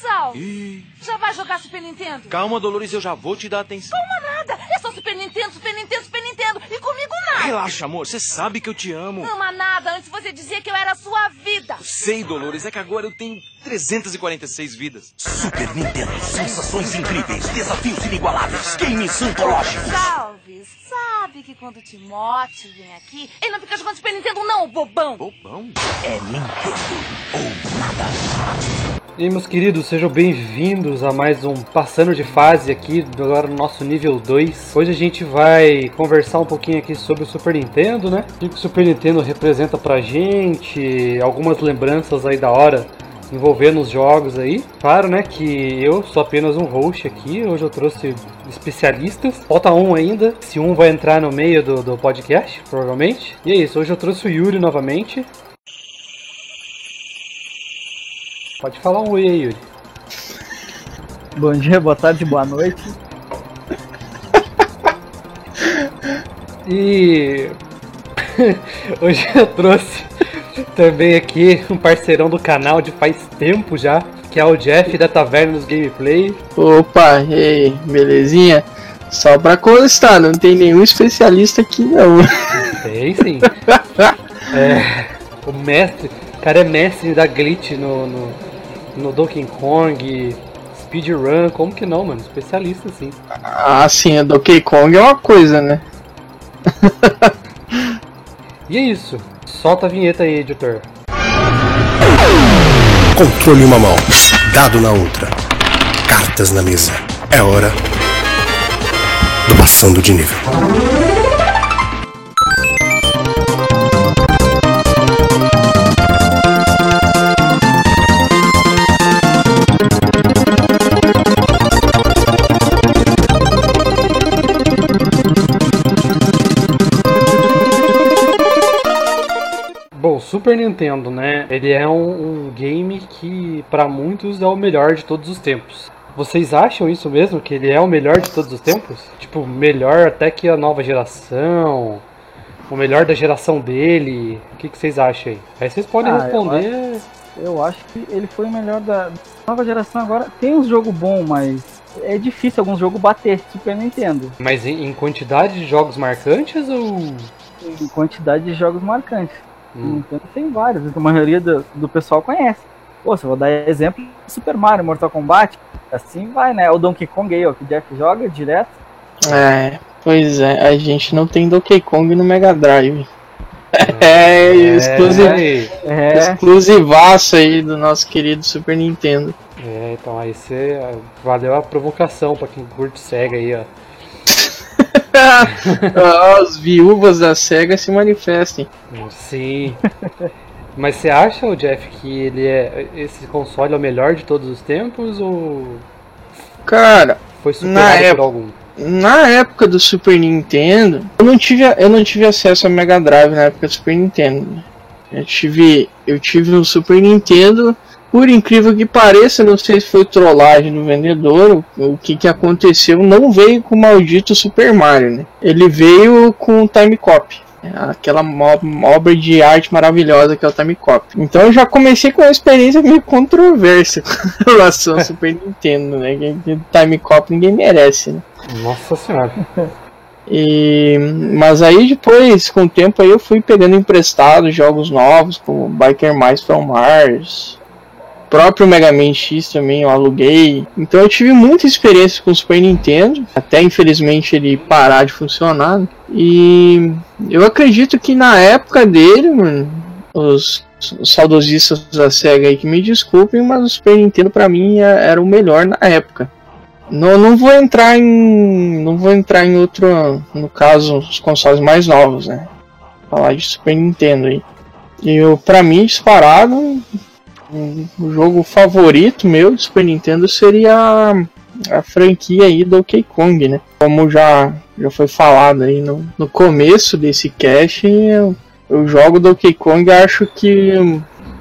Salve. Ih, Já vai jogar Super Nintendo? calma, Dolores, eu já vou te dar atenção. Calma nada. É só Super Nintendo, Super Nintendo, Super Nintendo. E comigo nada. Relaxa, amor, você sabe que eu te amo. Ama nada. Antes você dizia que eu era a sua vida. Sei, Dolores, é que agora eu tenho 346 vidas. Super Nintendo, sensações incríveis, desafios inigualáveis, games antológicos. Salve. Sabe que quando o Timóteo vem aqui, ele não fica jogando Super Nintendo não, bobão. Bobão? É Nintendo ou nada. E meus queridos, sejam bem-vindos a mais um Passando de Fase aqui, agora no nosso nível 2. Hoje a gente vai conversar um pouquinho aqui sobre o Super Nintendo, né? O que o Super Nintendo representa pra gente, algumas lembranças aí da hora envolvendo os jogos aí. Claro, né, que eu sou apenas um host aqui, hoje eu trouxe especialistas. Falta um ainda, se um vai entrar no meio do, do podcast, provavelmente. E é isso, hoje eu trouxe o Yuri novamente. Pode falar um oi aí, Yuri. Bom dia, boa tarde, boa noite. E hoje eu trouxe também aqui um parceirão do canal de faz tempo já, que é o Jeff da Taverna dos Gameplay. Opa, e aí, belezinha? Só pra constar, não tem nenhum especialista aqui não. Tem sim. É, o mestre, o cara é mestre da glitch no, no, no Donkey Kong, speedrun, como que não, mano? Especialista sim. Ah, sim, a Donkey Kong é uma coisa, né? E é isso. Solta a vinheta aí, editor. Controle em uma mão, dado na outra. Cartas na mesa. É hora do passando de nível. Super Nintendo, né? Ele é um, um game que para muitos é o melhor de todos os tempos. Vocês acham isso mesmo? Que ele é o melhor de todos os tempos? Tipo, melhor até que a nova geração? O melhor da geração dele? O que, que vocês acham aí? Aí vocês podem Ah, eu responder. Eu acho que ele foi o melhor da nova geração agora. Tem uns jogos bons, mas é difícil alguns jogos bater Super Nintendo Mas em, em quantidade de jogos marcantes ou. em quantidade de jogos marcantes. Hum. Nintendo tem vários, a maioria do, do pessoal conhece. Pô, se eu vou dar exemplo, Super Mario, Mortal Kombat, assim vai, né? O Donkey Kong aí, ó, que o Jeff joga direto. É, pois é, a gente não tem Donkey Kong no Mega Drive. É, exclusivo, aí. É, exclusivaço aí do nosso querido Super Nintendo. É, então aí você valeu a provocação pra quem curte Sega aí, ó. As viúvas da SEGA se manifestem. Sim. Mas você acha, Jeff, que ele é esse console é o melhor de todos os tempos ou Cara, foi Na superado por época- algum? na época do Super Nintendo, eu não tive, eu não tive acesso ao Mega Drive na época do Super Nintendo. né? Eu tive, eu tive um Super Nintendo, por incrível que pareça, não sei se foi trollagem do vendedor, o, o que que aconteceu, não veio com o maldito Super Mario, né? Ele veio com o Time Cop. né? Aquela obra de arte maravilhosa que é o Time Cop. Então eu já comecei com uma experiência meio controversa com relação ao Super Nintendo, né? Que, Time Cop ninguém merece, né? Nossa senhora. E, mas aí depois, com o tempo aí eu fui pegando emprestado jogos novos, como Biker Mice from Mars, próprio Mega Man X também eu aluguei. Então eu tive muita experiência com o Super Nintendo, até infelizmente ele parar de funcionar. E eu acredito que na época dele, mano, os, os saudosistas da SEGA aí que me desculpem, mas o Super Nintendo pra mim é- era o melhor na época. Não, não vou entrar em. Não vou entrar em outro. No caso, os consoles mais novos, né? Falar de Super Nintendo aí. E eu, pra mim, disparado, um- o jogo favorito meu de Super Nintendo seria a, a franquia aí Donkey Kong, né? Como já, já foi falado aí no, no começo desse cast, eu, eu jogo Donkey Kong acho que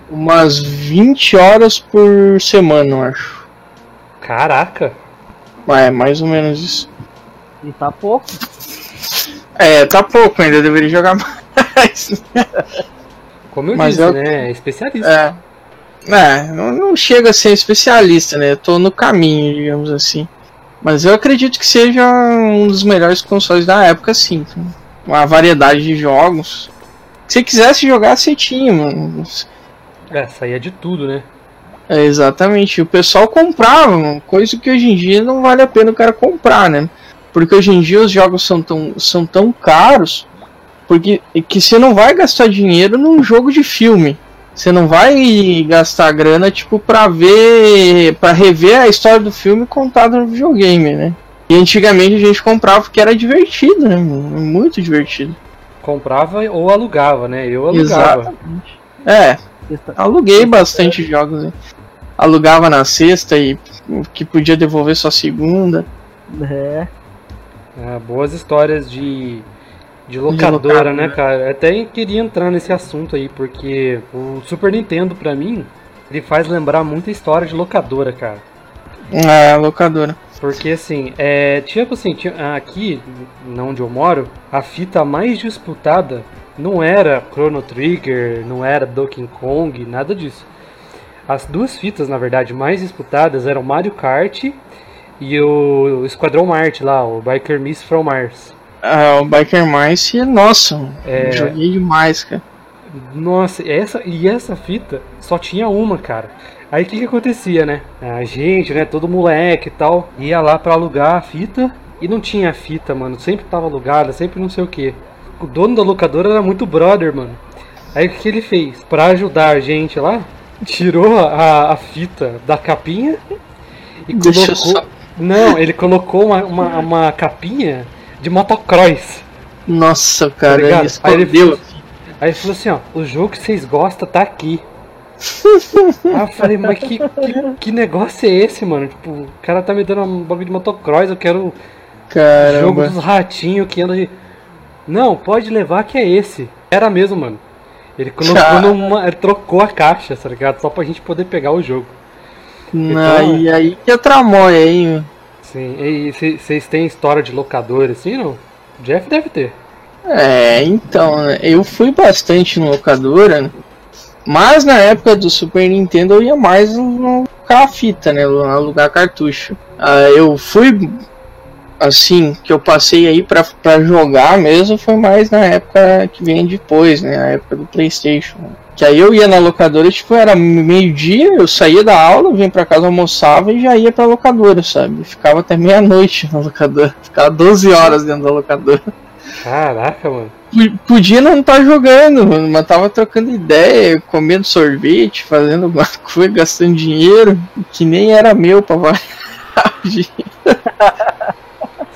umas 20 horas por semana, eu acho. Caraca. É, mais ou menos isso. e tá pouco. É, tá pouco ainda, deveria jogar mais. Como eu Mas disse, eu- né? É especialista. É. É, não, não chega a ser especialista, né? Eu tô no caminho, digamos assim. Mas eu acredito que seja um dos melhores consoles da época, sim. Uma variedade de jogos. Se você quisesse jogar, você tinha, mano. É, saía de tudo, né? É, exatamente. O pessoal comprava, mano, coisa que hoje em dia não vale a pena o cara comprar, né? Porque hoje em dia os jogos são tão, são tão caros porque que você não vai gastar dinheiro num jogo de filme. Você não vai gastar grana tipo pra ver, para rever a história do filme contada no videogame, né? E antigamente a gente comprava porque era divertido, né? Muito divertido. Comprava ou alugava, né? Eu alugava. Exatamente. É, aluguei bastante jogos. Né? Alugava na sexta e que podia devolver só segunda. É. É, boas histórias de, de locadora, De locadora. né, cara? Eu Até queria entrar nesse assunto aí, porque o Super Nintendo, pra mim, ele faz lembrar muita história de locadora, cara. É, locadora. Porque assim, é, tipo assim, aqui, não onde eu moro, a fita mais disputada não era Chrono Trigger, não era Donkey Kong, nada disso. As duas fitas, na verdade, mais disputadas eram Mario Kart e o Esquadrão Marte lá, o Biker Miss from Mars. Ah, o Biker Mice, nossa, É. joguei demais, cara. Nossa, essa e essa fita só tinha uma, cara. Aí o que que acontecia, né? A gente, né, todo moleque e tal, ia lá pra alugar a fita e não tinha fita, mano. Sempre tava alugada, sempre não sei o que. O dono da locadora era muito brother, mano. Aí o que, que ele fez? Pra ajudar a gente lá, tirou a, a fita da capinha e Deixa colocou. só- Não, ele colocou uma, uma, uma capinha de motocross. Nossa, Tá cara, ligado? ele Aí ele escondeu. falou- Aí ele falou assim, ó, o jogo que vocês gostam tá aqui. Aí eu falei, mas que, que, que negócio é esse, mano? Tipo, o cara tá me dando um bagulho de motocross, eu quero o jogo Caramba. dos ratinhos que anda de. Não, pode levar que é esse. Era mesmo, mano. Ele colocou numa. Ele trocou a caixa, tá ligado? Só pra gente poder pegar o jogo. Aí, aí que é tramóia, hein? Sim, e vocês têm história de locador assim, não? Jeff deve ter. É, então, né, eu fui bastante no locadora, né? mas na época do Super Nintendo eu ia mais no a fita, né? Alugar cartucho. Ah, eu fui assim, que eu passei aí pra, pra jogar mesmo foi mais na época que vem depois, né? A época do Playstation. Que aí eu ia na locadora, tipo, era meio-dia, eu saía da aula, vinha pra casa, almoçava e já ia pra locadora, sabe? Ficava até meia-noite na locadora. Ficava 12 horas dentro da locadora. Caraca, mano. P- Podia não estar jogando, mano, mas tava trocando ideia, comendo sorvete, fazendo alguma coisa, gastando dinheiro, que nem era meu pra variar.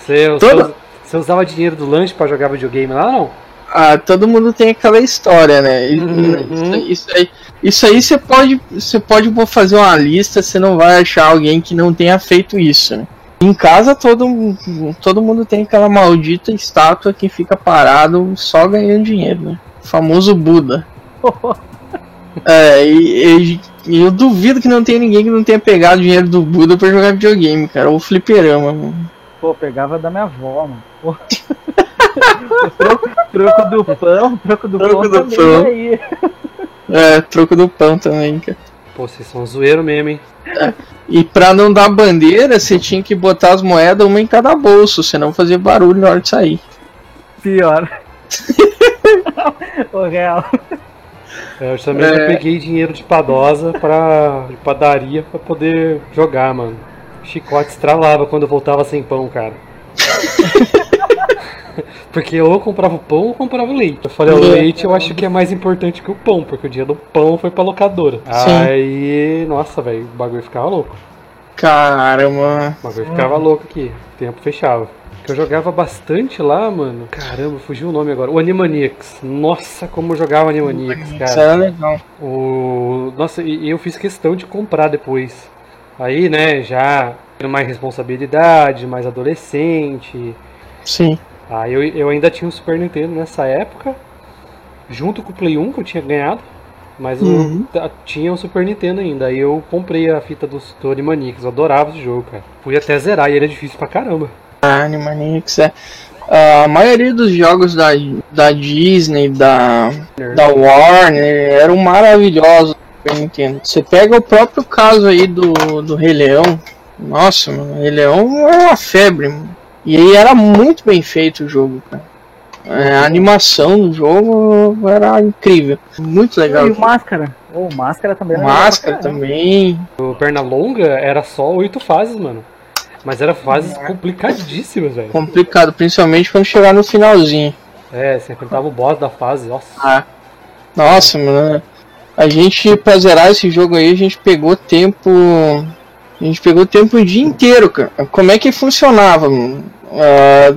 Você, Toda- você, você usava dinheiro do lanche pra jogar videogame lá, não? Ah, todo mundo tem aquela história, né? Uhum. Isso, isso aí, isso aí você pode, você pode fazer uma lista, você não vai achar alguém que não tenha feito isso, né? Em casa todo, todo mundo tem aquela maldita estátua que fica parado só ganhando dinheiro, né? O famoso Buda. É, e, e- eu duvido que não tenha ninguém que não tenha pegado dinheiro do Buda pra jogar videogame, cara, ou fliperama, mano. Pô, pegava da minha avó, mano. Pô. troco, troco do pão, troco do Troco pão do também pão. aí. É, troco do pão também, cara. Pô, vocês são zoeiro mesmo, hein? E pra não dar bandeira, você tinha que botar as moedas uma em cada bolso, senão fazia barulho na hora de sair. Pior. o real. Eu também É. peguei dinheiro de padosa pra, de padaria pra poder jogar, mano. Chicote estralava quando eu voltava sem pão, cara. Porque ou eu comprava o pão ou comprava o leite. Eu falei, o É. leite eu acho que é mais importante que o pão, porque o dia do pão foi pra locadora. Sim. Aí, nossa, velho, o bagulho ficava louco. Caramba. O bagulho ficava louco aqui. O tempo fechava. Que eu jogava bastante lá, mano. Caramba, fugiu o nome agora. O Animaniacs. Nossa, como eu jogava Animaniacs, Isso cara. era legal. O... Nossa, e eu fiz questão de comprar depois. Aí, né, já tendo mais responsabilidade, mais adolescente. Sim. Aí eu, eu ainda tinha o Super Nintendo nessa época, junto com o Play 1 que eu tinha ganhado. Mas eu Uhum. ta- tinha o Super Nintendo ainda. Aí eu comprei a fita do, Animaniacs. Eu adorava esse jogo, cara. Fui até zerar e ele é difícil pra caramba. Ah, Animaniacs é. A maioria dos jogos da, da Disney, da, da Warner, eram maravilhosos. Super Nintendo. Você pega o próprio caso aí do, do Rei Leão. Nossa, mano, o Rei Leão é uma febre, mano. E aí era muito bem feito o jogo, cara. É, a animação do jogo era incrível. Muito legal. E o Máscara? O Máscara também era Máscara também. O Pernalonga era só oito fases, mano. Mas era fases complicadíssimas, velho. Complicado, principalmente quando chegar no finalzinho. É, você enfrentava o boss da fase, nossa. Ah. Nossa, mano. A gente, pra zerar esse jogo aí, a gente pegou tempo. A gente pegou tempo o dia inteiro, cara. Como é que funcionava? Ah,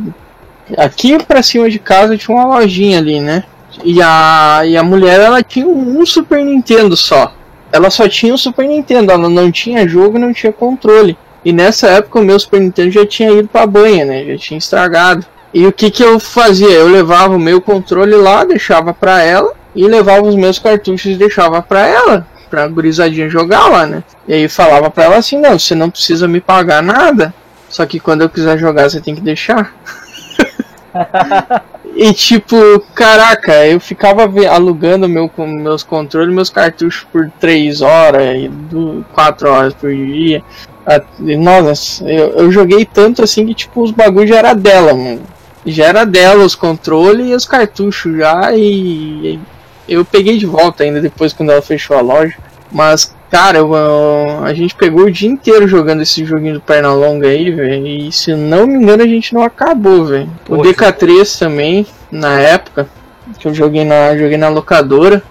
aqui pra cima de casa tinha uma lojinha ali, né? E a, e a mulher, ela tinha um Super Nintendo só. Ela só tinha o Super Nintendo, ela não tinha jogo, não tinha controle. E nessa época o meu Super Nintendo já tinha ido pra banha, né? Já tinha estragado. E o que que eu fazia? Eu levava o meu controle lá, deixava pra ela e levava os meus cartuchos e deixava pra ela, pra gurizadinha jogar lá, né? E aí falava pra ela assim: "Não, você não precisa me pagar nada, só que quando eu quiser jogar você tem que deixar". E tipo, caraca, eu ficava alugando meu, meus controles, meus cartuchos por 3 horas e 4 horas por dia. Nossa, eu, eu joguei tanto assim que tipo os bagulhos já era dela, mano. Já era dela os controles e os cartuchos já e eu peguei de volta ainda depois quando ela fechou a loja. Mas, cara, eu- eu- a gente pegou o dia inteiro jogando esse joguinho do Pernalonga aí, velho. E se não me engano a gente não acabou, velho. O Poxa. DK3 também, na época, que eu joguei na, joguei na locadora.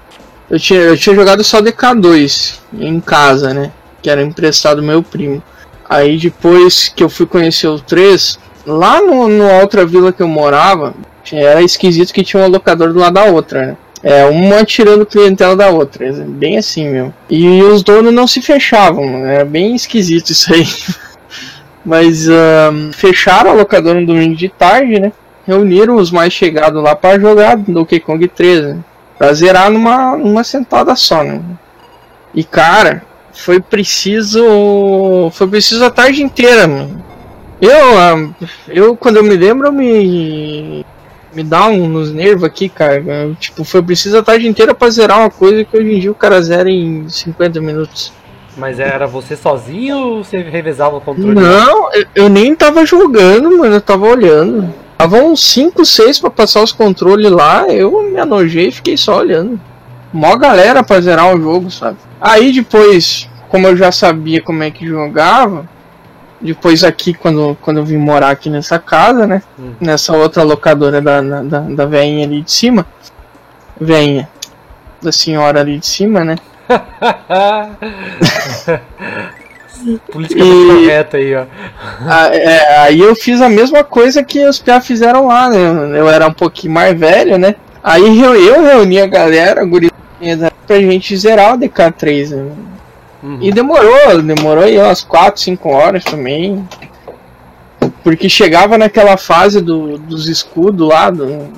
Eu tinha, eu tinha jogado só DK2 em casa, né? Que era emprestado do meu primo. Aí depois que eu fui conhecer o 3, lá no, no outra vila que eu morava, era esquisito que tinha uma locadora do lado da outra, né? É, uma tirando clientela da outra, é bem assim mesmo. E os donos não se fechavam, era bem esquisito isso aí. Mas ahn, fecharam a locadora no domingo de tarde, né? Reuniram os mais chegados lá pra jogar Donkey Kong 3, né? Pra zerar numa, numa sentada só, né? E cara, foi preciso. Foi preciso a tarde inteira, mano. Eu, eu quando eu me lembro, eu me. Me dá um nos nervos aqui, cara. Eu, Tipo, foi preciso a tarde inteira pra zerar uma coisa que hoje em dia o cara zera em 50 minutos. Mas era você sozinho ou você revezava o controle? Não, eu, eu nem tava jogando, mano, eu tava olhando. Tava uns 5, 6 pra passar os controles lá, eu me anojei e fiquei só olhando. Mó galera pra zerar o jogo, sabe? Aí depois, como eu já sabia como é que jogava, depois aqui, quando, quando eu vim morar aqui nessa casa, né? Hum. Nessa outra locadora da, da, da, veinha ali de cima. Veinha. Da senhora ali de cima, né? Politicamente E- correta aí, ó. Ah, é, aí eu fiz a mesma coisa que os piá fizeram lá, né? Eu era um pouquinho mais velho, né? Aí eu, eu reuni a galera, a pra gente zerar o DK3, né? Uhum. E demorou, demorou aí umas 4, 5 horas também. Porque chegava naquela fase do, dos escudos lá, do,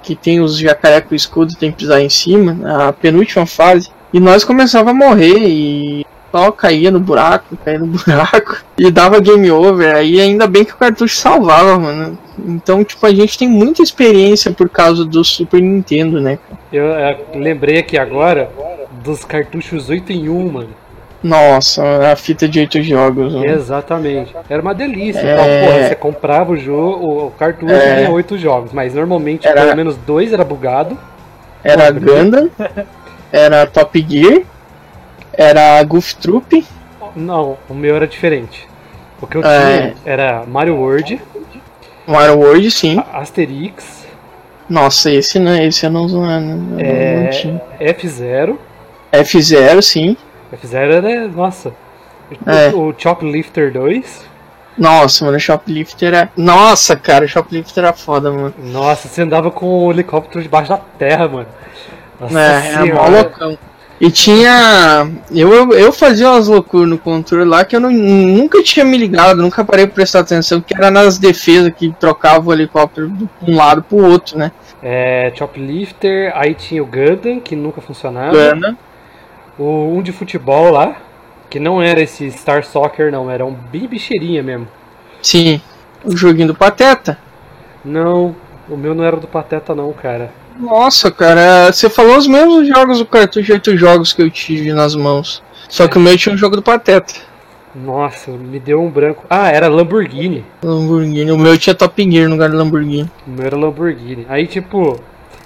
que tem os jacaré com escudo, tem que pisar em cima, a penúltima fase. E nós começava a morrer e só caía no buraco, caía no buraco e dava game over. Aí ainda bem que o cartucho salvava, mano. Então, tipo, a gente tem muita experiência por causa do Super Nintendo, né? Eu é, lembrei aqui agora dos cartuchos 8 em 1, mano. Nossa, a fita de 8 jogos. mano. Exatamente. Era uma delícia. É. Então, porra, você comprava o jogo, o cartucho É. tinha 8 jogos, mas normalmente Era- pelo menos dois era bugado. Era Pô, Gundam, era Top Gear, era Goof Troop, Não, o meu era diferente. O que eu É. tinha era Mario World, Mario World, sim. Asterix, Nossa, esse não, esse eu não, não, não, é, não tinha. F0. F0, sim. F0 era, nossa. É. O, o Choplifter 2. Nossa, mano, o Shoplifter era. Nossa, cara, o Shoplifter era foda, mano. Nossa, você andava com o helicóptero debaixo da terra, mano. Nossa É, era mó senhora. loucão. E tinha. Eu, eu, eu fazia umas loucuras no controle lá que eu não, nunca tinha me ligado, nunca parei pra prestar atenção, que era nas defesas que trocava o helicóptero de um lado pro outro, né? É, Choplifter, aí tinha o Gundam, que nunca funcionava. Gana. O um de futebol lá, que não era esse Star Soccer, não, era um bem bicheirinha mesmo. Sim. O joguinho do Pateta. Não, o meu não era do Pateta, não, cara. Nossa, cara, você falou os mesmos jogos do cartucho, oito jogos que eu tive nas mãos. Só que o meu tinha um jogo do Pateta. Nossa, me deu um branco. Ah, era Lamborghini. Lamborghini. O meu tinha Top Gear no lugar do Lamborghini. O meu era Lamborghini. Aí, tipo,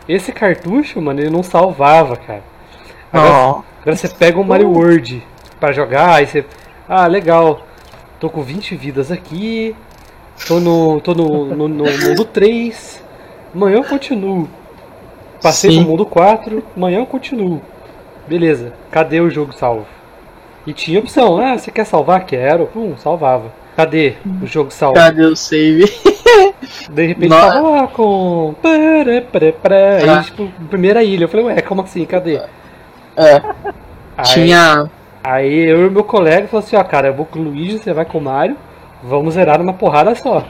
esse cartucho, mano, ele não salvava, cara. Agora, agora você pega o Mario World pra jogar, aí você. Ah, legal. Tô com 20 vidas aqui. Tô no. tô no, no, no mundo 3. Amanhã eu continuo. Passei Sim. no mundo 4, amanhã eu continuo. Beleza, cadê o jogo salvo? E tinha opção, ah, você quer salvar? Quero. Pum, salvava. Cadê o jogo salvo? Cadê o save? De repente Nossa. tava lá com. Aí, Ah. tipo, primeira ilha. Eu falei, ué, como assim? Cadê? É, Aí, tinha. aí eu e meu colega falou assim, ó, cara, eu vou com o Luigi, você vai com o Mario, vamos zerar numa porrada só.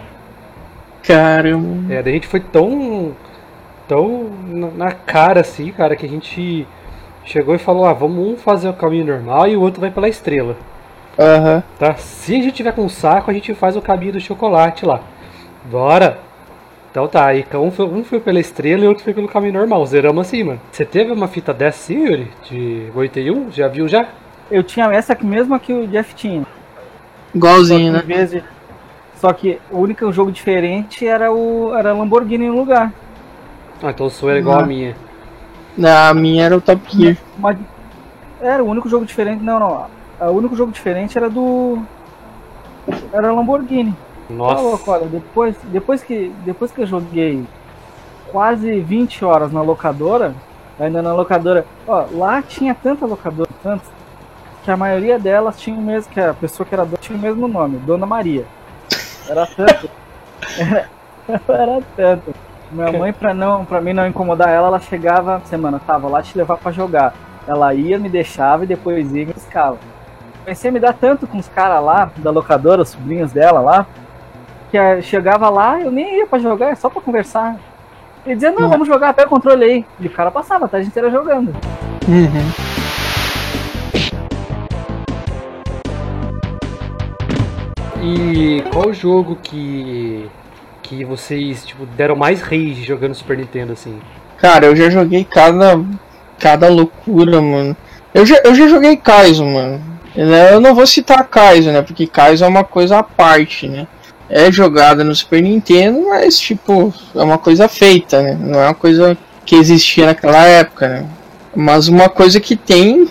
Caramba. É, daí a gente foi tão. tão na cara assim, cara, que a gente chegou e falou, ah, vamos um fazer o caminho normal e o outro vai pela estrela. Aham. Tá? Se a gente tiver com um saco, a gente faz o caminho do chocolate lá. Bora! Então tá, aí um foi, um foi pela estrela e outro foi pelo caminho normal. Zeramos assim, mano. Você teve uma fita dessa sim, Yuri? De 81? Já viu já? Eu tinha essa mesma que o Jeff tinha. Igualzinho, né? vez. Só que o único jogo diferente era o era Lamborghini no lugar. Ah, então o seu era igual a Não. minha. A minha era o Top Gear. Mas era o único jogo diferente. Não, não. O único jogo diferente era do. Era Lamborghini. Tá louco, Nossa. olha, depois, depois, que, depois que eu joguei quase 20 horas na locadora, ainda na locadora, ó, lá tinha tanta locadora, tantas, que a maioria delas tinha o mesmo, que a pessoa que era dona tinha o mesmo nome, Dona Maria. Era tanto. Era, era tanto. Minha mãe, pra, não, pra mim não incomodar ela, ela chegava, semana, vou lá te levar pra jogar. Ela ia, me deixava e depois ia e me buscava. Comecei a me dar tanto com os caras lá, da locadora, os sobrinhos dela lá, que chegava lá, eu nem ia pra jogar, é só pra conversar. Ele dizia, não, Não. vamos jogar, pega o controle aí. E o cara passava, tá? A gente inteira jogando. Uhum. E qual jogo que. que vocês, tipo, deram mais rage jogando Super Nintendo assim? Cara, eu já joguei cada. cada loucura, mano. Eu já, eu já joguei Kaizo, mano. Eu não vou citar Kaizo, né? Porque Kaizo é uma coisa à parte, né? É jogada no Super Nintendo, mas tipo, é uma coisa feita, né? Não é uma coisa que existia naquela época, né? Mas uma coisa que tem,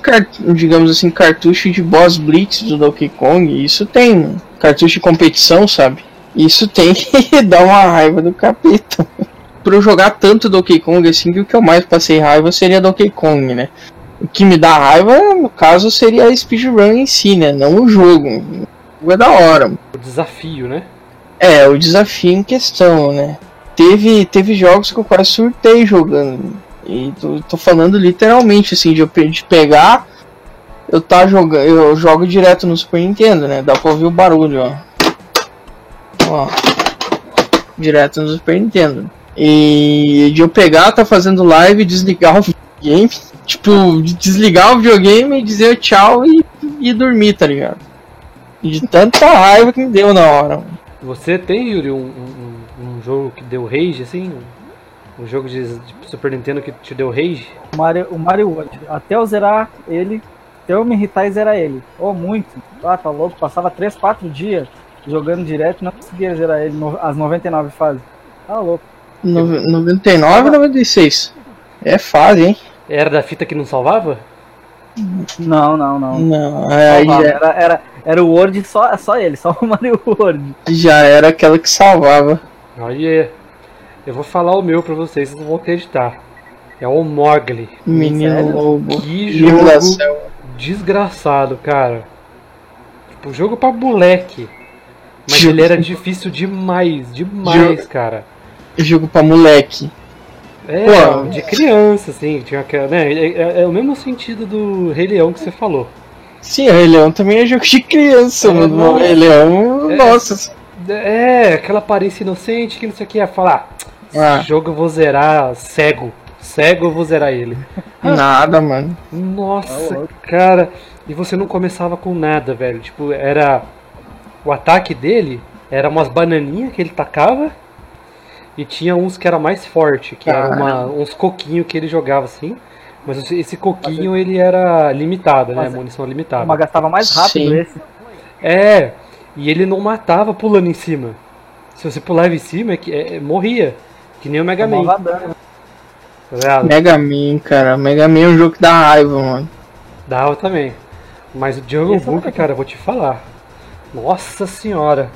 digamos assim, cartucho de Boss Blitz do Donkey Kong, isso tem, mano. Cartucho de competição, sabe? Isso tem que dar uma raiva do capeta. Por eu jogar tanto Donkey Kong assim, que o que eu mais passei raiva seria Donkey Kong, né? O que me dá raiva, no caso, seria a speedrun em si, né? Não o jogo. O jogo é da hora. O desafio, né? É, o desafio em questão, né? Teve, teve jogos que eu quase surtei jogando. E tô, tô falando literalmente, assim, de eu de pegar. Eu tá jogando. Eu jogo direto no Super Nintendo, né? Dá pra ouvir o barulho, ó. Ó. Direto no Super Nintendo. E de eu pegar, tá fazendo live, desligar o videogame. Tipo, de desligar o videogame e dizer tchau e, e dormir, tá ligado? De tanta raiva que me deu na hora. mano. Você tem, Yuri, um, um, um- jogo que deu rage, assim? Um, um jogo de, de Super Nintendo que te deu rage? O Mario, o Mario World. Até eu zerar ele, até eu me irritar e zerar ele. Oh, muito. Ah, tá louco. Passava 3, 4 dias jogando direto e não conseguia zerar ele, no- as 99 fases. Tá louco. Nove- 99 ou 96? É fase, hein? Era da fita que não salvava? Não, não, não. Não, aí Salvava. já, Era, era, era o World só, só ele, só o Mario World. já era aquela que salvava. Aí, eu vou falar o meu pra vocês, vocês não vão acreditar. É o Mogli. Menino Sério? lobo. Que jogo desgraçado, cara. Tipo, jogo pra moleque. Mas Jogo- ele era difícil demais, demais, Jogo- cara. Jogo pra moleque. É, Pô. de criança, assim, tinha aquela, né? É, é- é o mesmo sentido do Rei Leão que você falou. Sim, o Rei Leão também é jogo de criança, É, mano. O nossa. Rei Leão, É. nossa. É, aquela aparência inocente que não sei o que ia falar. Ah. Esse jogo eu vou zerar cego. Cego eu vou zerar ele. Nada, mano. Nossa, Tá cara. E você não começava com nada, velho. Tipo, era. O ataque dele era umas bananinhas que ele tacava. E tinha uns que era mais forte, que era uma, uns coquinhos que ele jogava assim. Mas esse- coquinho ele era limitado, né? Mas Munição limitada. Mas gastava mais rápido Sim. esse. É, e ele não matava pulando em cima. Se você pulava em cima, é que, é- é- morria. Que nem o Mega Man. Tá? Mega Man, cara. Mega Man é um jogo que dá raiva, mano. Dava também. Mas o Jungle Book, cara, eu vou te falar. Nossa senhora.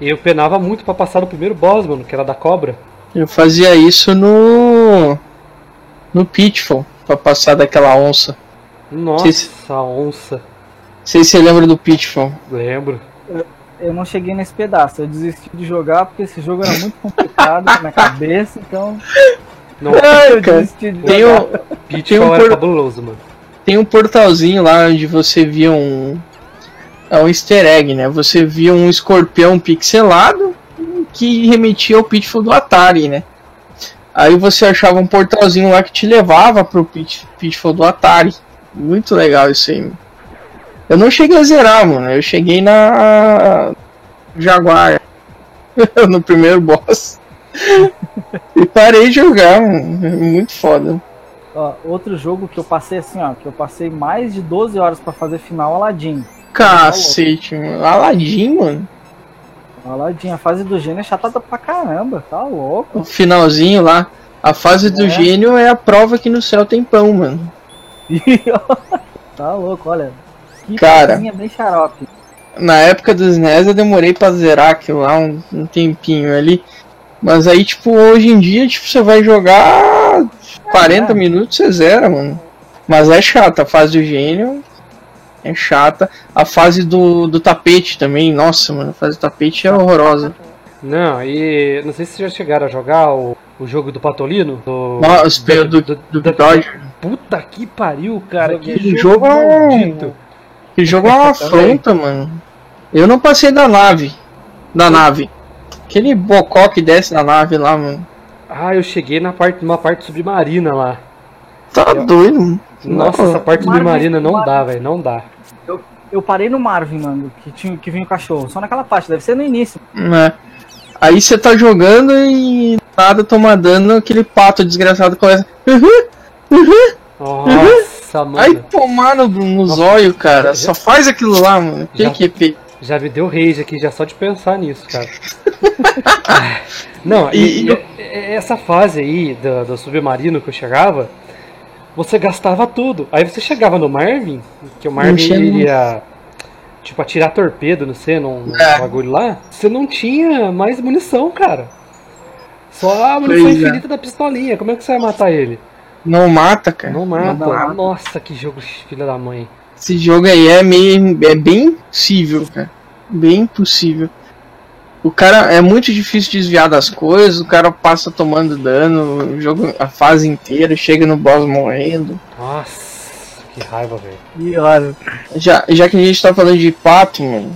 Eu penava muito pra passar no primeiro boss, mano, que era da cobra. Eu fazia isso no. No Pitfall, pra passar daquela onça. Nossa, se- onça. Não sei se você lembra do Pitfall. Lembro. Eu não cheguei nesse pedaço. Eu desisti de jogar porque esse jogo era muito complicado na minha cabeça, então Não, eu cara, desisti de Tem jogar. um, Pitfall um era por- cabuloso, mano. tem um portalzinho lá onde você via um. É um easter egg, né? Você via um escorpião pixelado que remetia ao Pitfall do Atari, né? Aí você achava um portalzinho lá que te levava pro Pit- Pitfall do Atari. Muito legal isso aí. Eu não cheguei a zerar, mano. Eu cheguei na Jaguar. no primeiro boss. e parei de jogar, mano. É Muito foda. Ó, outro jogo que eu passei assim, ó, que eu passei mais de 12 horas pra fazer final Aladdin. Cacete, mano. Aladdin, mano. Aladdin, a fase do gênio é chata pra caramba, tá louco. O finalzinho lá. A fase do É. gênio é a prova que no céu tem pão, mano. tá louco, olha. Que Cara. bem xarope. Na época dos NES eu demorei pra zerar aquilo lá um, um tempinho ali. Mas aí, tipo, hoje em dia, tipo, você vai jogar 40 É. minutos, você zera, mano. Mas é chata, a fase do gênio é chata. A fase do, do tapete também, nossa, mano, a fase do tapete é horrorosa. Não, e não sei se vocês já chegaram a jogar o, o jogo do Patolino. Do, Nossa, do, do, do, da- Dodge. Puta que pariu, cara. Que Aquele jogo jogo é maldito. Que jogo é uma afronta, mano. Eu não passei da nave. Da nave. Aquele bocó que desce na nave lá, mano. Ah, eu cheguei na parte, numa parte submarina lá. Tá Eu- doido, mano. Nossa, essa parte Marvel- submarina não dá, velho. Não dá. Eu parei no Marvin, mano, que, tinha, que vinha o cachorro. Só naquela parte, deve ser no início. É. Aí você tá jogando e nada toma dano, aquele pato desgraçado começa. Uhum, uhum. Nossa, mano. Aí tomar no, no zóio, cara. Só faz aquilo lá, mano. Que Já- que é. Já me deu rage aqui, já só de pensar nisso, cara. Não, E- e, e- e- essa fase aí do, do submarino que eu chegava, você gastava tudo. Aí você chegava no Marvin, que o Marvin iria, tipo, atirar torpedo, não sei, num, num É. bagulho lá. Você não tinha mais munição, cara. Só a munição Pois é. infinita da pistolinha. Como é que você vai matar ele? Não mata, cara. Não mata. não mata. Nossa, que jogo filha da mãe. Esse jogo aí é meio. é bem impossível, cara. Bem impossível. O cara é muito difícil desviar das coisas, o cara passa tomando dano, o jogo, a fase inteira, chega no boss morrendo. Nossa, que raiva, velho. E olha, Já, já que a gente tá falando de pato, mano,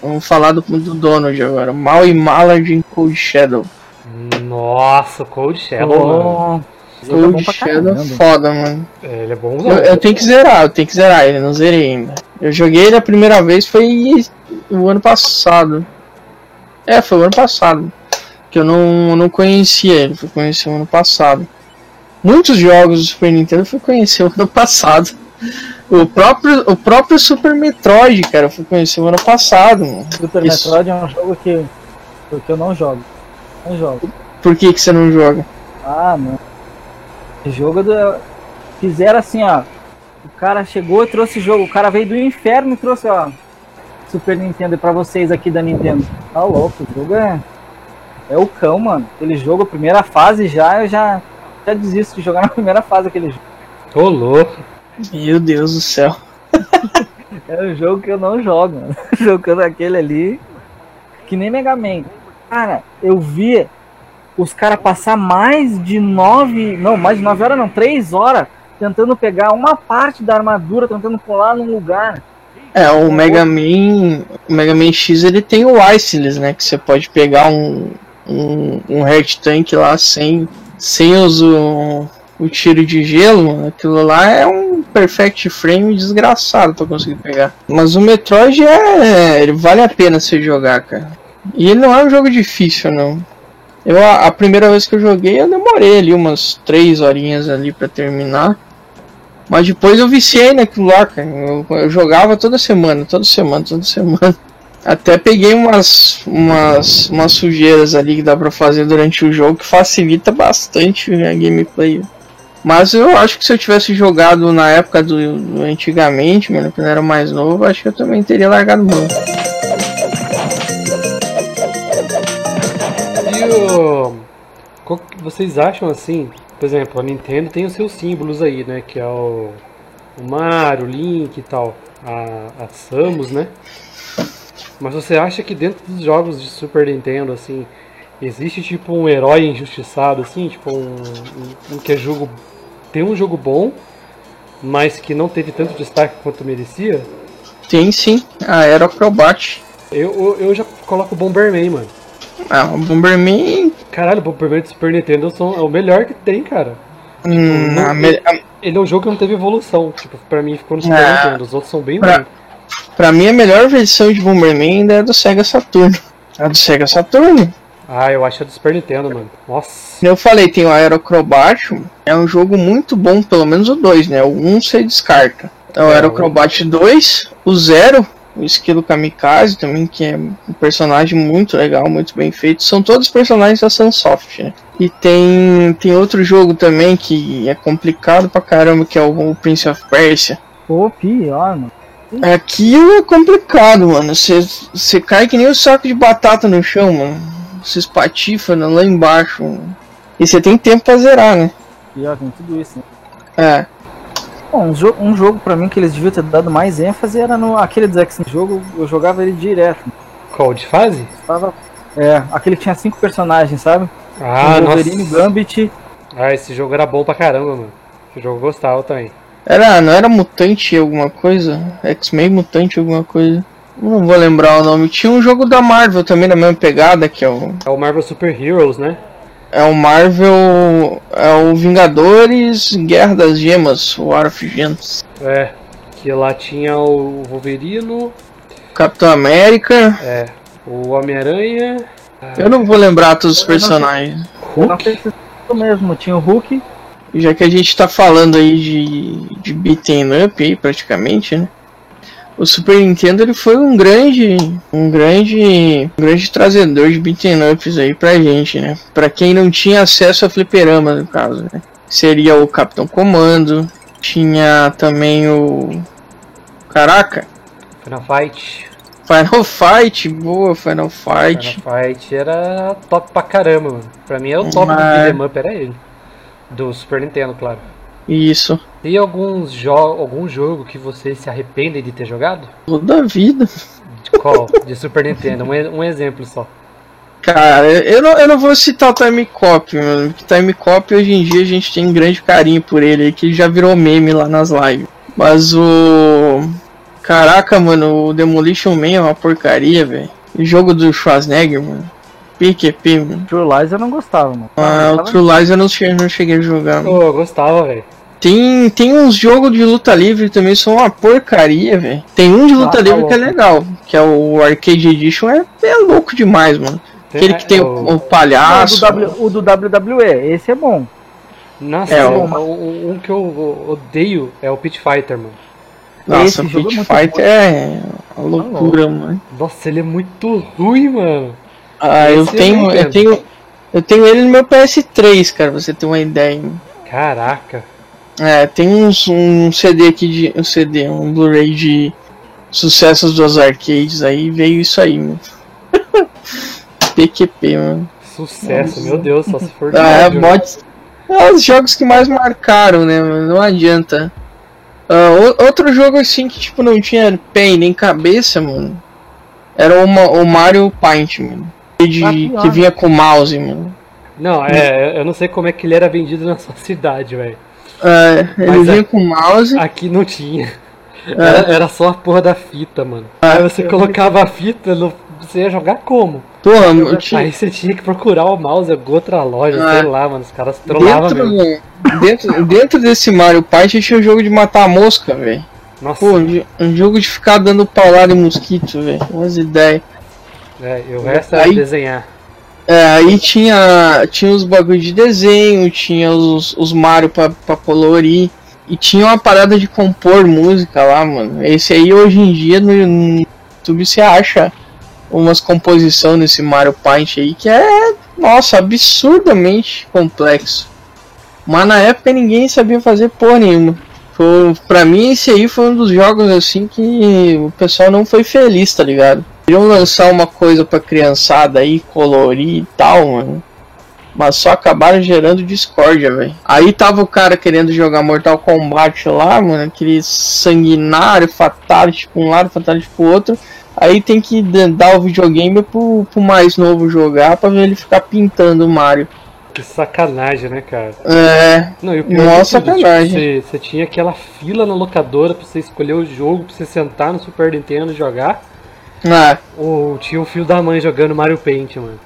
vamos falar do, do Donald agora. Mal e Mallard em Cold Shadow. Nossa, Cold Shadow, mano. oh, jogo é Cold pra Shadow caramba. é foda, mano. É, Ele é bom. Eu, eu tenho que zerar, eu tenho que zerar ele, não zerei ainda. Eu joguei ele a primeira vez foi o ano passado. É, foi o ano passado. Que eu não, não conhecia ele, fui conhecer o ano passado. Muitos jogos do Super Nintendo fui conhecer o ano passado. O próprio, o próprio Super Metroid, cara, eu fui conhecer o ano passado, mano. Super Isso. Metroid é um jogo que, que eu não jogo. Não jogo. Por que, que você não joga? Ah, não. Esse jogo do. Fizeram assim, ó. O cara chegou e trouxe jogo. O cara veio do inferno e trouxe, ó. Super Nintendo pra vocês aqui da Nintendo. Tá louco, o jogo é. É o cão, mano. Aquele jogo, a primeira fase já, eu já. Já desisto de jogar na primeira fase aquele jogo. Ô, louco. Meu Deus do céu. É um jogo que eu não jogo, mano. Jogando aquele ali. Que nem Mega Man. Cara, eu vi os caras passar mais de nove. Não, mais de nove horas não, três horas tentando pegar uma parte da armadura, tentando pular num lugar. É, o Mega Man, o Mega Man X ele tem o Iceless, né? Que você pode pegar um, um, um Heart Tank lá sem, sem os, o, tiro de gelo, mano. Aquilo lá é um perfect frame desgraçado pra conseguir pegar. Mas o Metroid é. ele vale a pena você jogar, cara. E ele não é um jogo difícil, não. Eu, a, a primeira vez que eu joguei, eu demorei ali umas 3 horinhas ali pra terminar. Mas depois eu viciei naquilo lá, cara. Eu, eu jogava toda semana, toda semana, toda semana. Até peguei umas, umas, umas sujeiras ali que dá pra fazer durante o jogo que facilita bastante a gameplay. Mas eu acho que se eu tivesse jogado na época do, do antigamente, mano, quando eu era mais novo, acho que eu também teria largado mão. E o. Que vocês acham assim? Por exemplo, a Nintendo tem os seus símbolos aí, né? Que é o, o Mario, o Link e tal. A, a Samus, né? Mas você acha que dentro dos jogos de Super Nintendo, assim, existe tipo um herói injustiçado, assim? Tipo um, um, um que é jogo. Tem um jogo bom, mas que não teve tanto destaque quanto merecia? Tem sim, a Aero Acrobat. Eu, eu, eu já coloco o Bomberman, mano. Ah, o Bomberman. Caralho, o Bomberman do Super Nintendo são- é o melhor que tem, cara. hum, não- me- Ele é um jogo que não teve evolução. Tipo, pra mim ficou no Super Ah. Nintendo. Os outros são bem Pra- ruins. pra mim, a melhor versão de Bomberman ainda é do Sega Saturn. A do Sega Saturn. Ah, eu acho a do Super Nintendo, mano. Nossa. Eu falei, tem o Aerocrobat. É um jogo muito bom, pelo menos o 2, né? O 1 você descarta. Então, o É, Aerocrobat 2, o 0, o Esquilo Kamikaze também, que é um personagem muito legal, muito bem feito. São todos personagens da Sunsoft, né? E tem, tem outro jogo também que é complicado pra caramba, que é o, o Prince of Persia. Pô, pior, mano. Aquilo é complicado, mano. Você cai que nem um saco de batata no chão, mano. Você espatifa lá embaixo. mano. E você tem tempo pra zerar, né? Pior, tem tudo isso, né? É. Bom, um, jo um jogo pra mim que eles deviam ter dado mais ênfase era no aquele do X jogo, eu jogava ele direto. Qual de fase? Tava, é, aquele que tinha cinco personagens, sabe? Ah, o Wolverine, nossa. Gambit. Ah, esse jogo era bom pra caramba, mano. Esse jogo eu gostava também. Era, não era mutante alguma coisa? X-Men mutante alguma coisa? Não vou lembrar o nome. Tinha um jogo da Marvel também na mesma pegada, que é o. É o Marvel Super Heroes, né? É o Marvel. É o Vingadores Guerra das Gemas, o War of Gems. É. Que lá tinha o Wolverino, Capitão América. é, o Homem-Aranha, Eu não vou lembrar todos os personagens. Eu não sei se é mesmo, tinha o Hulk. Já que a gente tá falando aí de, de beaten up aí praticamente, né? O Super Nintendo ele foi um grande, um grande, um grande trazedor de beaten ups aí pra gente, né? Pra quem não tinha acesso a fliperama, no caso, né? Seria o Capitão Comando, tinha também o Caraca, Final Fight. Final Fight, boa Final Fight. Final Fight era top pra caramba, mano. Pra mim é o top do Mas- beat'em up, era ele. Do Super Nintendo, claro. Isso. Tem alguns jo algum jogo que vocês se arrependem de ter jogado? Toda vida. De qual? de Super Nintendo, um, um exemplo só. Cara, eu não, eu não vou citar o Time Cop, mano. Porque Time Cop hoje em dia a gente tem grande carinho por ele, que já virou meme lá nas lives. Mas o. Caraca, mano, o Demolition Man é uma porcaria, velho. O jogo do Schwarzenegger, mano. PQP, mano. True Lies eu não gostava, mano. Ah, o True Lies eu não cheguei, não cheguei a jogar. mano. Pô, eu gostava, velho. Tem, tem uns jogos de luta livre também, são uma porcaria, velho. Tem um de luta Ah, tá livre que é louco. legal, que é o Arcade Edition, é, é louco demais, mano. Aquele que tem o, o Não, o, palhaço. do w, o do WWE, esse é bom. Nossa, É, o, o- o- um que eu odeio é o Pit Fighter, mano. Nossa, Esse o é Pit Fighter é uma loucura, mano. Nossa, ele é muito ruim, mano. Ah, eu tenho, eu tenho, eu tenho ele no meu PS3, cara, você ter uma ideia. Caraca. É, tem uns, um CD aqui de, um CD, um Blu-ray de sucessos dos arcades aí, veio isso aí, mano. PQP, mano. Sucesso, meu Deus, só se for Ah, é, ódio. mods. É os jogos que mais marcaram, né, mano? Não adianta. O- outro jogo assim que tipo não tinha pé nem cabeça, mano. Era uma, o Mario Paint, mano. De, Ah, pior. que vinha com mouse, mano. Não, é, eu não sei como é que ele era vendido na sua cidade, velho. Ah, ele Mas vinha é- com mouse. Aqui não tinha. Era, era só a porra da fita, mano. Aí você colocava a fita, no, você ia jogar como? Porra, eu tinha, Aí você tinha que procurar o mouse em outra loja, Ah. sei lá, mano. Os caras trollavam mesmo. dentro, dentro, dentro desse Mario Paint tinha o jogo de matar a mosca, velho. Nossa, Pô, um um jogo de ficar dando paulada em mosquito, velho. Umas ideias. É, e o resto era Aí- desenhar. É, aí tinha, tinha os bagulho de desenho, tinha os, os Mario pra, pra colorir. E tinha uma parada de compor música lá, mano. Esse aí hoje em dia no, no YouTube você acha umas composição nesse Mario Paint aí que é, nossa, absurdamente complexo. Mas na época ninguém sabia fazer porra nenhuma. Foi, pra mim esse aí foi um dos jogos assim que o pessoal não foi feliz, tá ligado? Queriam lançar uma coisa pra criançada aí, colorir e tal, mano. Mas só acabaram gerando discórdia, velho. Aí tava o cara querendo jogar Mortal Kombat lá, mano. Aquele sanguinário, fatality pra um lado, fatality pro outro. Aí tem que dar o videogame pro, pro mais novo jogar pra ver ele ficar pintando o Mario. Que sacanagem, né, cara? É. Não, e o pior Nossa, tudo, sacanagem. tipo, você, você tinha aquela fila na locadora pra você escolher o jogo, pra você sentar no Super Nintendo e jogar. Tinha o filho da mãe jogando Mario Paint, mano.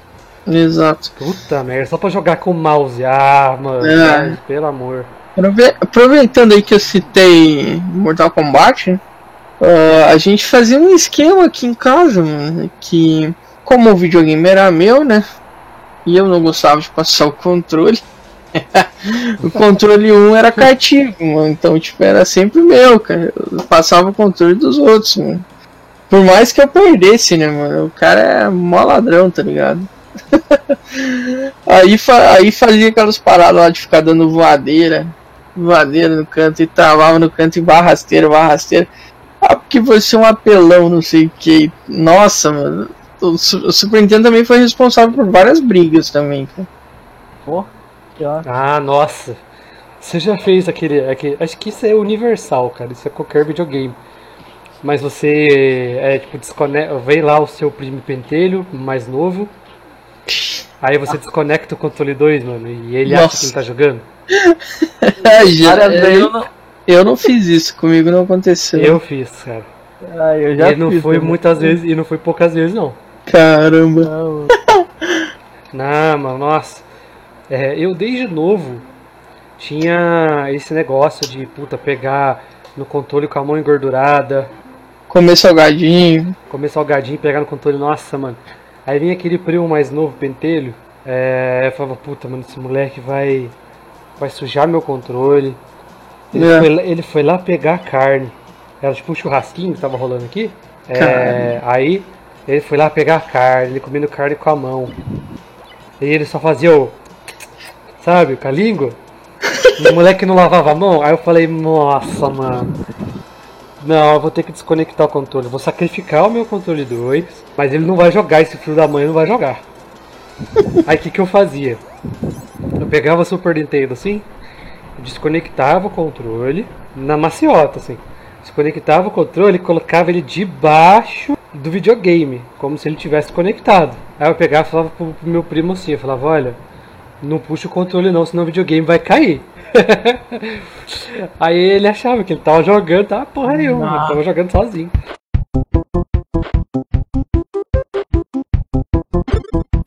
exato. Puta merda, só pra jogar com mouse. Ah, mano, É. cara, pelo amor. Aprove- Aproveitando aí que eu citei Mortal Kombat, ah, a gente fazia um esquema aqui em casa, mano, que como o videogame era meu, né? E eu não gostava de passar o controle. o controle 1 era cativo, mano, então tipo, era sempre meu, cara. Eu passava o controle dos outros, mano. Por mais que eu perdesse, né, mano? O cara é mó ladrão, tá ligado? aí, fa- aí fazia aquelas paradas lá de ficar dando voadeira, voadeira no canto e travava no canto e barra rasteira, barra rasteira. Ah, porque você é um apelão, não sei o que. Nossa, mano. O, Su- o Super Nintendo também foi responsável por várias brigas também. cara. Pô, que ó. Ah, nossa. Você já fez aquele, aquele. Acho que isso é universal, cara. Isso é qualquer videogame. Mas você é tipo desconecta. Vem lá o seu primo pentelho mais novo. Aí você desconecta o controle 2, mano, e ele acha Nossa. que ele tá jogando. Eu não- eu não fiz isso, comigo não aconteceu. Eu fiz, cara. Ah, eu já e não fiz foi também. muitas vezes, e não foi poucas vezes não. Caramba. Não, Não, mano, nossa. É, eu desde novo tinha esse negócio de puta pegar no controle com a mão engordurada, Comer salgadinho. comer salgadinho pegar no controle, nossa, mano. Aí vinha aquele primo mais novo, pentelho, é, eu falava, puta, mano, esse moleque vai vai sujar meu controle. Ele, É. foi, lá- ele foi lá pegar a carne. Era tipo um churrasquinho que tava rolando aqui. É, aí ele foi lá pegar a carne, ele comendo carne com a mão. E ele só fazia o. Sabe, com a língua. O moleque não lavava a mão. Aí eu falei, nossa, mano. Não, eu vou ter que desconectar o controle. Vou sacrificar o meu controle 2. Mas ele não vai jogar, esse filho da mãe não vai jogar. Aí o que, que eu fazia? Eu pegava o Super Nintendo assim, desconectava o controle na maciota, assim. Desconectava o controle e colocava ele debaixo do videogame, como se ele tivesse conectado. Aí eu pegava e falava pro, pro meu primo assim, eu falava, olha, não puxa o controle não, senão o videogame vai cair. Aí ele achava que ele tava jogando, tava porra nenhuma, ele tava jogando sozinho.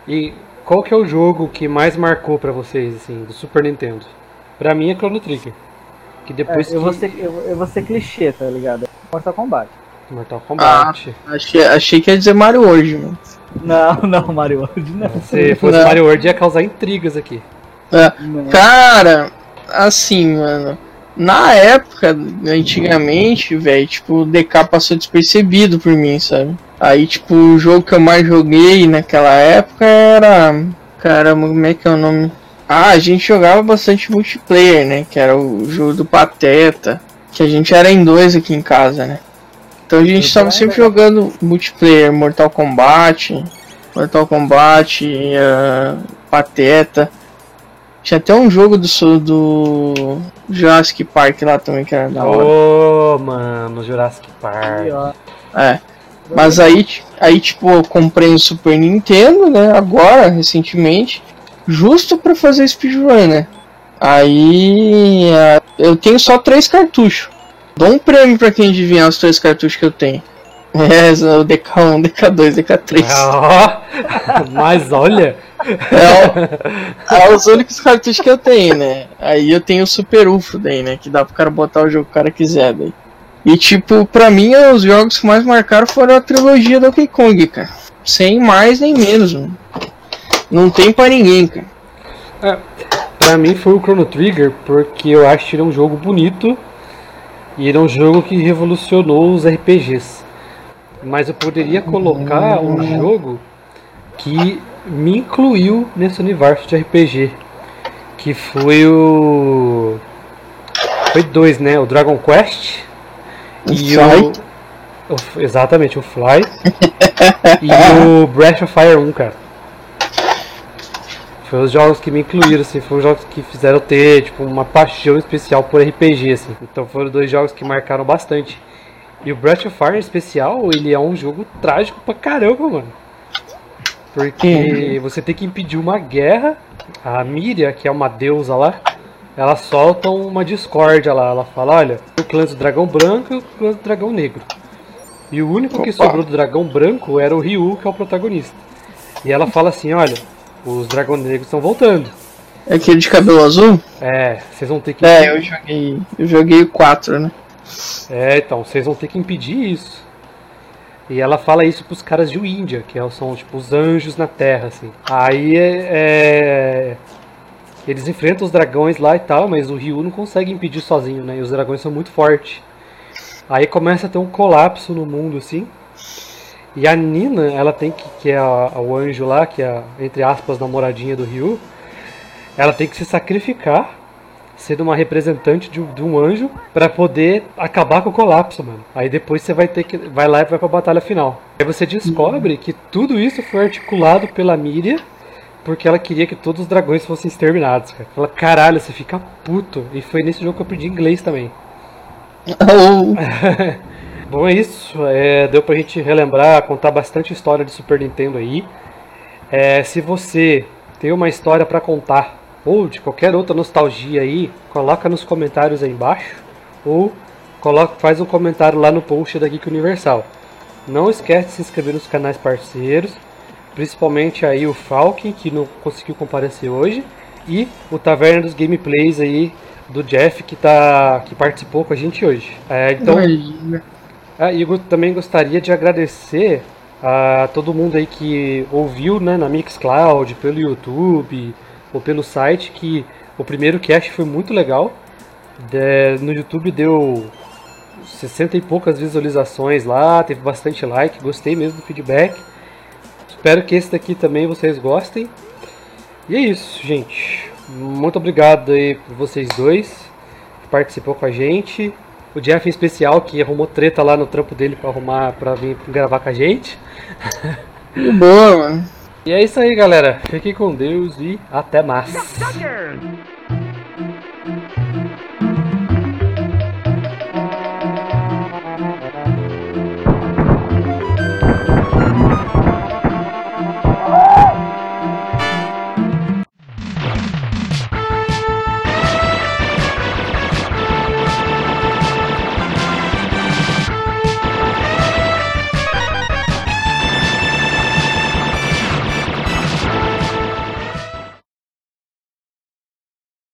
E qual que é o jogo que mais marcou pra vocês, assim, do Super Nintendo? Pra mim é Chrono Trigger. Que é, depois eu, que vou ser, eu, eu vou ser clichê, tá ligado? Mortal Kombat. Mortal Kombat. Achei, achei que ia dizer Mario hoje, mano. Não, não, Mario World não. Se fosse Não. Mario World ia causar intrigas aqui. É. Cara, assim, mano. Na época, antigamente, velho, tipo, o DK passou despercebido por mim, sabe? Aí, tipo, o jogo que eu mais joguei naquela época era. Caramba, como é que é o nome? Ah, a gente jogava bastante multiplayer, né? Que era o jogo do Pateta. Que a gente era em dois aqui em casa, né? Então a gente tava sempre jogando multiplayer, Mortal Kombat, Mortal Kombat, eh, Pateta. Tinha até um jogo do, do Jurassic Park lá também que era da hora. Ô, mano, Jurassic Park. É. Mas aí, aí, tipo, eu comprei o Super Nintendo, né? Agora, recentemente. Justo pra fazer speedrun, né? Aí. é, eu tenho só três cartuchos. Dou um prêmio pra quem adivinhar os três cartuchos que eu tenho. É, o DK1, DK2, DK3. Ó, mas olha, É, o- é os únicos cartuchos que eu tenho, né? Aí eu tenho o Super UFO daí, né? Que dá pro cara botar o jogo que o cara quiser daí. E tipo, pra mim os jogos que mais marcaram foram a trilogia do Donkey Kong, cara. Sem mais nem menos, mano. Não tem pra ninguém, cara. É, pra mim foi o Chrono Trigger porque eu acho que ele é um jogo bonito e ele é um jogo que revolucionou os RPGs. Mas eu poderia colocar um jogo que me incluiu nesse universo de RPG, que foi o foi dois, né? O Dragon Quest O e Fly. o, o- exatamente o Fly e o Breath of Fire 1, cara. Foi os jogos que me incluíram, assim, foram os jogos que fizeram ter, tipo, uma paixão especial por RPG, assim. Então foram dois jogos que marcaram bastante. E o Breath of Fire em especial, ele é um jogo trágico pra caramba, mano. Porque você tem que impedir uma guerra. A Miria, que é uma deusa lá, ela solta uma discórdia lá. Ela fala, olha, o clã do dragão branco e o clã do dragão negro. E o único que Opa. sobrou do dragão branco era o Ryu, que é o protagonista. E ela fala assim, olha, os dragões negros estão voltando. É aquele de cabelo azul? É, vocês vão ter que. É, eu joguei. Eu joguei o 4, né? É, então, vocês vão ter que impedir isso. E ela fala isso pros caras de Índia, que é- são tipo os anjos na terra, assim. Aí é, é, Eles enfrentam os dragões lá e tal, mas o Ryu não consegue impedir sozinho, né? E os dragões são muito fortes. Aí começa a ter um colapso no mundo, assim. E a Nina, ela tem que, que é a- o anjo lá, que é, a, entre aspas, namoradinha do Ryu, ela tem que se sacrificar sendo uma representante de um, de um anjo pra poder acabar com o colapso, mano. Aí depois você vai ter que vai lá e vai pra batalha final. Aí você descobre que tudo isso foi articulado pela Miria porque ela queria que todos os dragões fossem exterminados, cara. Fala, caralho, você fica puto. E foi nesse jogo que eu aprendi inglês também. Bom, é isso. É, deu pra gente relembrar, contar bastante história de Super Nintendo aí. É, se você tem uma história pra contar ou de qualquer outra nostalgia aí, coloca nos comentários aí embaixo ou coloca, faz um comentário lá no post da Geek Universal. Não esquece de se inscrever nos canais parceiros, principalmente aí o Falken, que não conseguiu comparecer hoje, e o Taverna dos Gameplays aí do Jeff, que, tá, que participou com a gente hoje. É, então, ah, e eu também gostaria de agradecer a todo mundo aí que ouviu né, na Mixcloud, pelo YouTube ou pelo site, que o primeiro cast foi muito legal. No YouTube deu 60 e poucas visualizações lá, teve bastante like, gostei mesmo do feedback. Espero que esse daqui também vocês gostem. E é isso, gente. Muito obrigado aí por vocês dois que participou com a gente. O Jeff em especial que arrumou treta lá no trampo dele pra arrumar para vir gravar com a gente. Boa, mano. E é isso aí, galera. Fiquem com Deus e até mais.